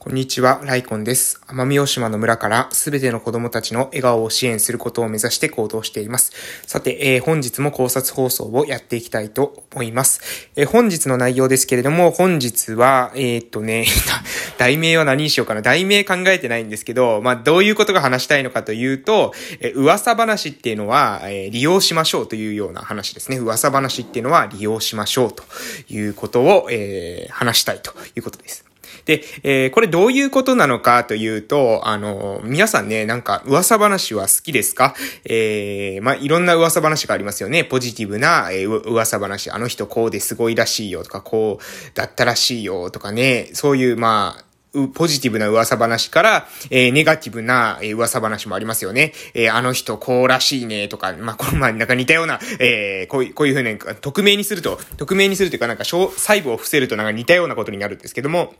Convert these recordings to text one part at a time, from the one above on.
こんにちは、ライコンです。奄美大島の村からすべての子供たちの笑顔を支援することを目指して行動しています。さて、えー、本日も考察放送をやっていきたいと思います。えー、本日の内容ですけれども、本日は、えー、っとね、題名は何にしようかな。題名考えてないんですけど、まあ、どういうことが話したいのかというと、え噂話っていうのは、え利用しましょうというような話ですね。噂話っていうのは利用しましょうということを、え話したいということです。で、えー、これどういうことなのかというと、あの、皆さんね、なんか噂話は好きですか？えー、まあ、いろんな噂話がありますよね。ポジティブな、えー、噂話。あの人こうですごいらしいよとか、こうだったらしいよとかね、そういう、まあ、ポジティブな噂話から、えー、ネガティブな、えー、噂話もありますよね。えー、あの人こうらしいねとか、まあ、この前なんか似たような、えー、こういう、こういうふうに、匿名にすると、匿名にするというかなんか、細部を伏せるとなんか似たようなことになるんですけども、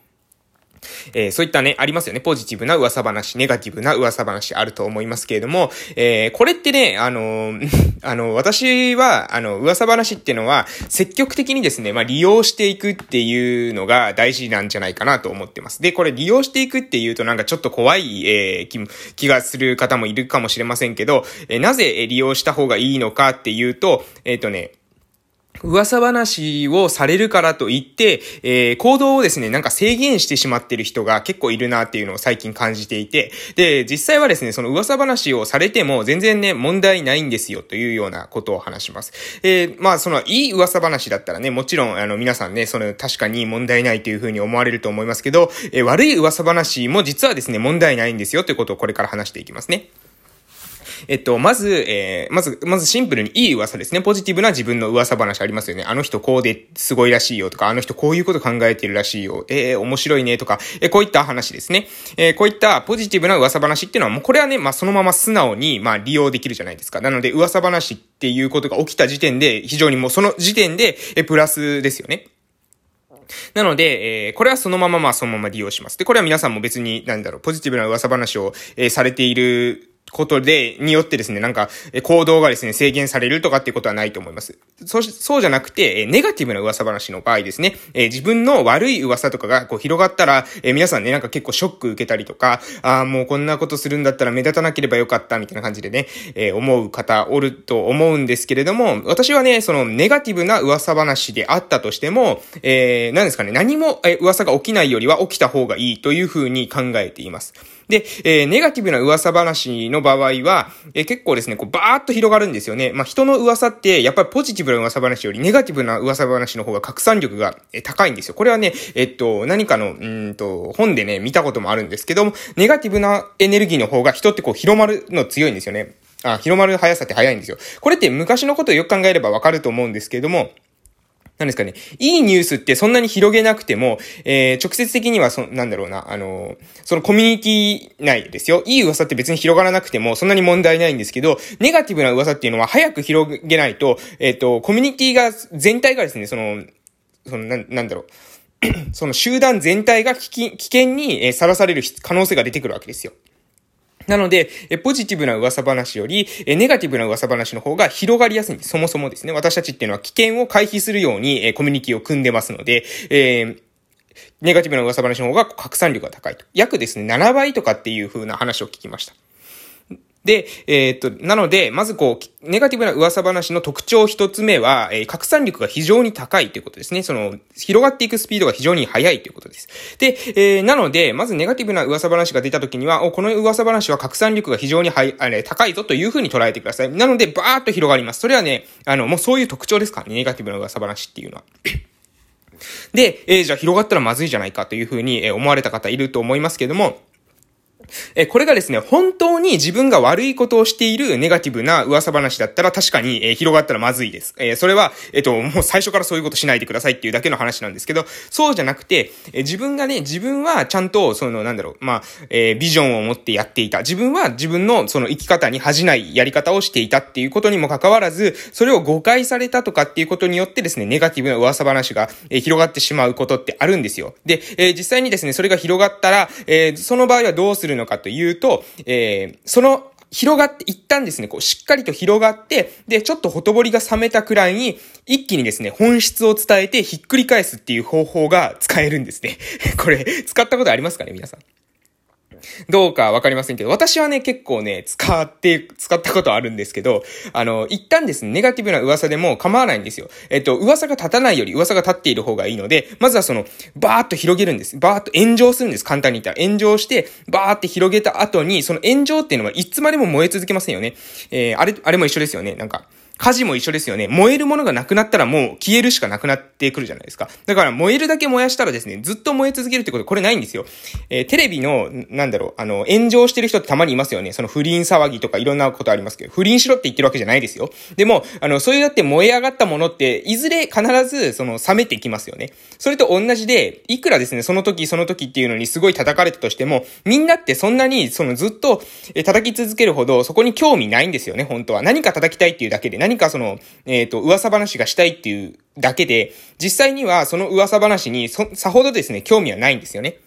えー、そういったね、ありますよね。ポジティブな噂話、ネガティブな噂話あると思いますけれども、えー、これってね、あの あの、私は、あの、噂話っていうのは、積極的にですね、まあ、利用していくっていうのが大事なんじゃないかなと思ってます。で、これ利用していくっていうとなんかちょっと怖い、え、気気がする方もいるかもしれませんけど、え、なぜ利用した方がいいのかっていうと、えっ、とね、噂話をされるからといって、えー、行動をですね、なんか制限してしまってる人が結構いるなっていうのを最近感じていて、で、実際はですね、その噂話をされても全然ね、問題ないんですよというようなことを話します。えー、まあ、その、いい噂話だったらね、もちろん、あの、皆さんね、その、確かに問題ないというふうに思われると思いますけど、えー、悪い噂話も実はですね、問題ないんですよということをこれから話していきますね。えっと、まず、えー、まず、まずシンプルにいい噂ですね。ポジティブな自分の噂話ありますよね。あの人こうですごいらしいよとか、あの人こういうこと考えてるらしいよ。えー、面白いねとか、えー、こういった話ですね。えー、こういったポジティブな噂話っていうのはもうこれはね、まあそのまま素直に、まあ利用できるじゃないですか。なので、噂話っていうことが起きた時点で、非常にもうその時点で、え、プラスですよね。なので、えー、これはそのまままあそのまま利用します。で、これは皆さんも別に、なんだろう、ポジティブな噂話を、えー、されていることで、によってですね、なんか、行動がですね、制限されるとかっていうことはないと思います。そ、そうじゃなくて、ネガティブな噂話の場合ですね、え自分の悪い噂とかがこう広がったら、え皆さんね、なんか結構ショック受けたりとか、ああ、もうこんなことするんだったら目立たなければよかった、みたいな感じでね、え、思う方おると思うんですけれども、私はね、そのネガティブな噂話であったとしても、え、何ですかね、何も、え噂が起きないよりは起きた方がいいというふうに考えています。で、えー、ネガティブな噂話の場合は、えー、結構ですね、こう、バーっと広がるんですよね。まあ、人の噂って、やっぱりポジティブな噂話よりネガティブな噂話の方が拡散力が、高いんですよ。これはね、えっと、何かの、うんと、本でね、見たこともあるんですけども、ネガティブなエネルギーの方が人ってこう、広まるの強いんですよね。あ、広まる速さって速いんですよ。これって昔のことをよく考えればわかると思うんですけれども、何ですかね。いいニュースってそんなに広げなくても、えー、直接的にはそ、なんだろうな、あのー、そのコミュニティ内ですよ。いい噂って別に広がらなくても、そんなに問題ないんですけど、ネガティブな噂っていうのは早く広げないと、えっ、ー、と、コミュニティが、全体がですね、その、その、な、なんだろう。その集団全体が危険にさらされる可能性が出てくるわけですよ。なので、え、ポジティブな噂話より、え、ネガティブな噂話の方が広がりやすいんです。そもそもですね。私たちっていうのは危険を回避するように、え、コミュニティを組んでますので、えーネガティブな噂話の方が拡散力が高いと。約ですね、7倍とかっていう風な話を聞きました。で、えー、っと、なので、まずこう、ネガティブな噂話の特徴一つ目は、えー、拡散力が非常に高いということですね。その、広がっていくスピードが非常に速いということです。で、えー、なので、まずネガティブな噂話が出た時には、お、この噂話は拡散力が非常にい、あれ、高いぞというふうに捉えてください。なので、バーっと広がります。それはね、あの、もうそういう特徴ですからね、ネガティブな噂話っていうのは。で、えー、じゃあ広がったらまずいじゃないかというふうに思われた方いると思いますけども、え、これがですね、本当に自分が悪いことをしているネガティブな噂話だったら確かに、え広がったらまずいです。えそれは、えっと、もう最初からそういうことしないでくださいっていうだけの話なんですけど、そうじゃなくて、え自分がね、自分はちゃんと、その、なんだろう、まあ、えビジョンを持ってやっていた。自分は自分のその生き方に恥じないやり方をしていたっていうことにもかかわらず、それを誤解されたとかっていうことによってですね、ネガティブな噂話が、え広がってしまうことってあるんですよ。で、え実際にですね、それが広がったら、えその場合はどうするのかというと、えー、その広がって、一旦ですね、こう、しっかりと広がって、で、ちょっとほとぼりが冷めたくらいに、一気にですね、本質を伝えてひっくり返すっていう方法が使えるんですね。これ、使ったことありますかね、皆さん？どうかわかりませんけど、私はね、結構ね、使って、使ったことあるんですけど、あの、一旦ですね、ネガティブな噂でも構わないんですよ。えっと、噂が立たないより噂が立っている方がいいので、まずはその、バーっと広げるんです。バーっと炎上するんです。簡単に言ったら。炎上して、バーって広げた後に、その炎上っていうのはいつまでも燃え続けませんよね。えー、あれ、あれも一緒ですよね。なんか、火事も一緒ですよね。燃えるものがなくなったらもう消えるしかなくなってくるじゃないですか。だから燃えるだけ燃やしたらですね、ずっと燃え続けるってことこれないんですよ。えー、テレビの、なんだろう、あの、炎上してる人ってたまにいますよね。その不倫騒ぎとかいろんなことありますけど、不倫しろって言ってるわけじゃないですよ。でも、あの、そういうやって燃え上がったものって、いずれ必ず、その、冷めていきますよね。それと同じで、いくらですね、その時その時っていうのにすごい叩かれたとしても、みんなってそんなに、そのずっと、え、叩き続けるほど、そこに興味ないんですよね、本当は。何か叩きたいっていうだけで、何かその、えっ、ー、と、噂話がしたいっていうだけで、実際にはその噂話にそ、さほどですね、興味はないんですよね。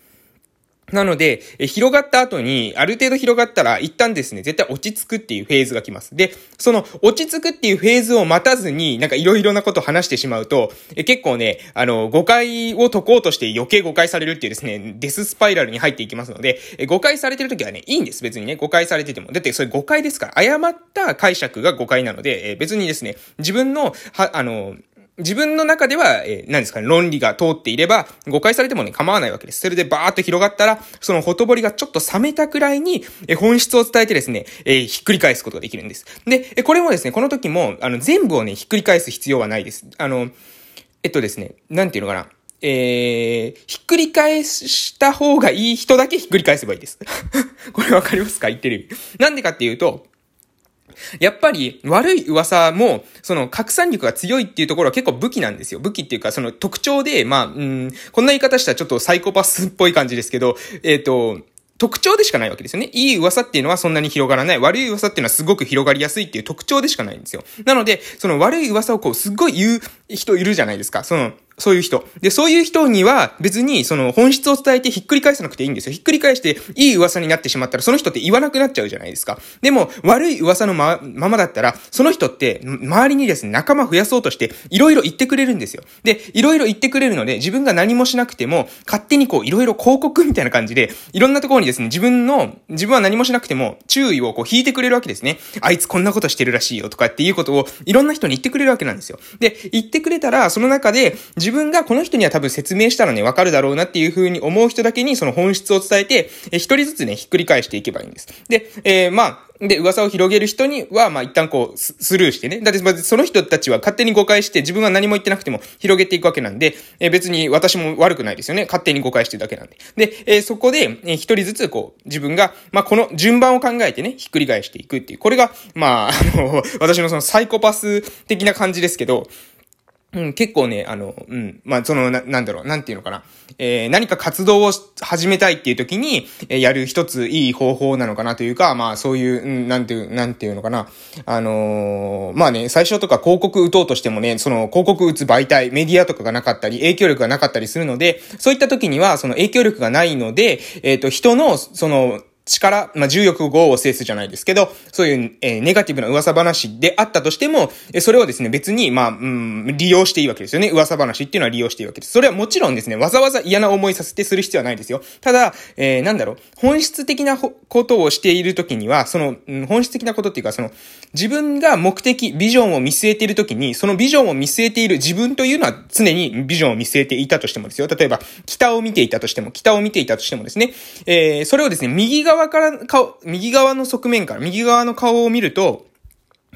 なので、え広がった後に、ある程度広がったら、一旦ですね、絶対落ち着くっていうフェーズが来ます。で、その落ち着くっていうフェーズを待たずに、なんかいろいろなことを話してしまうと、え結構ね、あの、誤解を解こうとして余計誤解されるっていうですね、デススパイラルに入っていきますので、え誤解されてる時はね、いいんです。別にね、誤解されてても。だってそれ誤解ですから、誤った解釈が誤解なので、え別にですね、自分の、は、あの、自分の中では、えー、何ですかね、論理が通っていれば、誤解されてもね、構わないわけです。それでバーっと広がったら、そのほとぼりがちょっと冷めたくらいに、えー、本質を伝えてですね、えー、ひっくり返すことができるんです。で、えこれもですね、この時も、あの、全部をね、ひっくり返す必要はないです。あの、えっとですね、なんていうのかな。えー、ひっくり返した方がいい人だけひっくり返せばいいです。これわかりますか？言ってる意味。なんでかっていうと、やっぱり悪い噂も、その拡散力が強いっていうところは結構武器なんですよ。武器っていうか、その特徴で、まあ、うん、こんな言い方したらちょっとサイコパスっぽい感じですけど、えっ、ー、と、特徴でしかないわけですよね。いい噂っていうのはそんなに広がらない。悪い噂っていうのはすごく広がりやすいっていう特徴でしかないんですよ。なので、その悪い噂をこう、すっごい言う人いるじゃないですか。その、そういう人。で、そういう人には別にその本質を伝えてひっくり返さなくていいんですよ。ひっくり返していい噂になってしまったらその人って言わなくなっちゃうじゃないですか。でも悪い噂のま、ままだったらその人って周りにですね、仲間増やそうとしていろいろ言ってくれるんですよ。で、いろいろ言ってくれるので自分が何もしなくても勝手にこういろいろ広告みたいな感じでいろんなところにですね、自分の、自分は何もしなくても注意をこう引いてくれるわけですね。あいつこんなことしてるらしいよとかっていうことをいろんな人に言ってくれるわけなんですよ。で、言ってくれたらその中で自自分がこの人には多分説明したらね、わかるだろうなっていう風に思う人だけにその本質を伝えて、え一人ずつね、ひっくり返していけばいいんです。で、えー、まあ、で、噂を広げる人には、まあ一旦こう、スルーしてね。だって、その人たちは勝手に誤解して、自分は何も言ってなくても広げていくわけなんで、え別に私も悪くないですよね。勝手に誤解してるだけなんで。で、えそこで、え一人ずつこう、自分が、まあこの順番を考えてね、ひっくり返していくっていう。これが、まあ、あの、私のそのサイコパス的な感じですけど、うん、結構ね、あの、うん、まあ、その、な、なんだろう、なんていうのかな。えー、何か活動を始めたいっていう時に、えー、やる一ついい方法なのかなというか、まあ、そういう、うん、なんていう、なんていうのかな。あのー、まあね、最初とか広告打とうとしてもね、その広告打つ媒体、メディアとかがなかったり、影響力がなかったりするので、そういった時には、その影響力がないので、えっ、と、人の、その、力、まあ、重力語を制すじゃないですけど、そういう、えー、ネガティブな噂話であったとしても、えそれをですね、別に、まあ、うん、利用していいわけですよね。噂話っていうのは利用していいわけです。それはもちろんですね、わざわざ嫌な思いさせてする必要はないですよ。ただ、えー、なんだろう、本質的なことをしているときには、その、うん、本質的なことっていうか、その、自分が目的、ビジョンを見据えているときに、そのビジョンを見据えている自分というのは常にビジョンを見据えていたとしてもですよ。例えば、北を見ていたとしても、北を見ていたとしてもですね、えー、それをですね、右側側から顔、右側の側面から、右側の顔を見ると、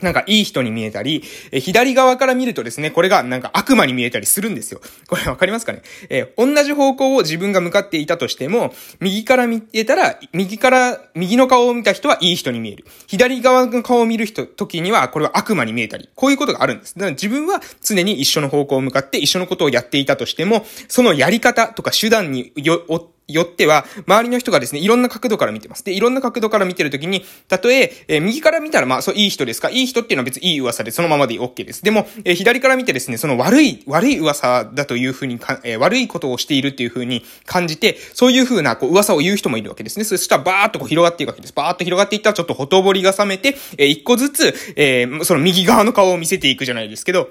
なんかいい人に見えたり、え左側から見るとですね、これがなんか悪魔に見えたりするんですよ。これわかりますかね？えー、同じ方向を自分が向かっていたとしても、右から見えたら、右から、右の顔を見た人はいい人に見える。左側の顔を見る人、時にはこれは悪魔に見えたり、こういうことがあるんです。だから自分は常に一緒の方向を向かって一緒のことをやっていたとしても、そのやり方とか手段によ、よっては、周りの人がですね、いろんな角度から見てます。で、いろんな角度から見てるときに、たとえ、えー、右から見たら、まあ、そう、いい人ですか？いい人っていうのは別にいい噂で、そのままで OK です。でも、えー、左から見てですね、その悪い、悪い噂だというふうにか、えー、悪いことをしているっていうふうに感じて、そういうふうな、こう、噂を言う人もいるわけですね。そしたら、バーっとこう広がっていくわけです。バーっと広がっていったら、ちょっとほとぼりが冷めて、えー、一個ずつ、えー、その右側の顔を見せていくじゃないですけど、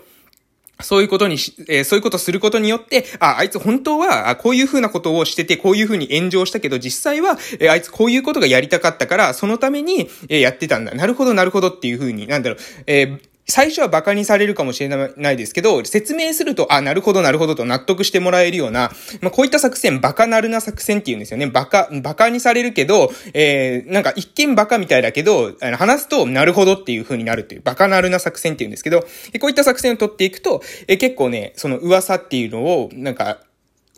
そういうことにし、えー、そういうことすることによって、あ、あいつ本当は、あこういうふうなことをしてて、こういうふうに炎上したけど、実際は、えー、あいつこういうことがやりたかったから、そのために、えー、やってたんだ。なるほど、なるほどっていうふうに、なんだろう、え最初は馬鹿にされるかもしれないですけど、説明すると、あ、なるほど、なるほどと納得してもらえるような、まあ、こういった作戦、馬鹿なるな作戦って言うんですよね。馬鹿、馬鹿にされるけど、えー、なんか一見馬鹿みたいだけど、あの話すと、なるほどっていう風になるという、馬鹿なるな作戦って言うんですけど、こういった作戦を取っていくと、え結構ね、その噂っていうのを、なんか、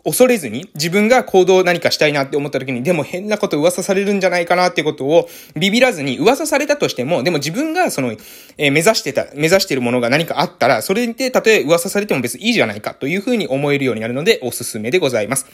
恐れずに自分が行動を何かしたいなって思った時に、でも変なこと噂されるんじゃないかなってことをビビらずに噂されたとしても、でも自分がその、えー、目指してた、目指してるものが何かあったら、それでたとえ噂されても別にいいじゃないかというふうに思えるようになるのでおすすめでございます。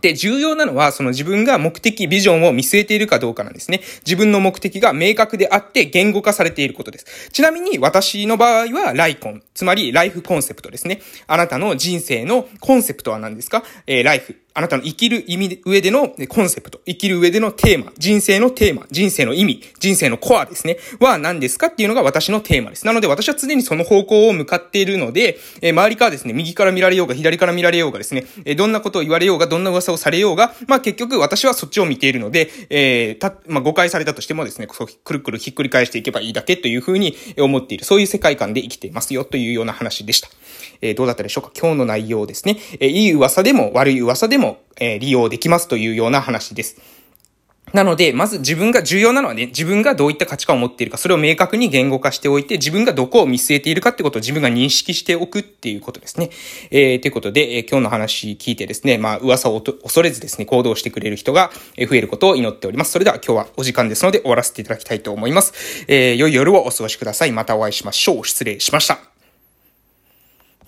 で、重要なのは、その自分が目的、ビジョンを見据えているかどうかなんですね。自分の目的が明確であって言語化されていることです。ちなみに私の場合はライコン、つまりライフコンセプトですね。あなたの人生のコンセプトは何ですか？えー、ライフ。あなたの生きる意味、上でのコンセプト、生きる上でのテーマ、人生のテーマ、人生の意味、人生のコアですね、は何ですかっていうのが私のテーマです。なので私は常にその方向を向かっているので、えー、周りからですね、右から見られようが、左から見られようがですね、えー、どんなことを言われようが、どんな噂をされようが、まあ結局私はそっちを見ているので、えー、た、まあ誤解されたとしてもですね、くるくるひっくり返していけばいいだけというふうに思っている、そういう世界観で生きていますよというような話でした。えー、どうだったでしょうか？今日の内容ですね。えー、いい噂でも悪い噂でも、え、利用できますというような話です。なので、まず自分が重要なのはね、自分がどういった価値観を持っているか、それを明確に言語化しておいて、自分がどこを見据えているかってことを自分が認識しておくっていうことですね。えー、ということで、えー、今日の話聞いてですね、まあ、噂を恐れずですね、行動してくれる人が増えることを祈っております。それでは今日はお時間ですので終わらせていただきたいと思います。えー、良い夜をお過ごしください。またお会いしましょう。失礼しました。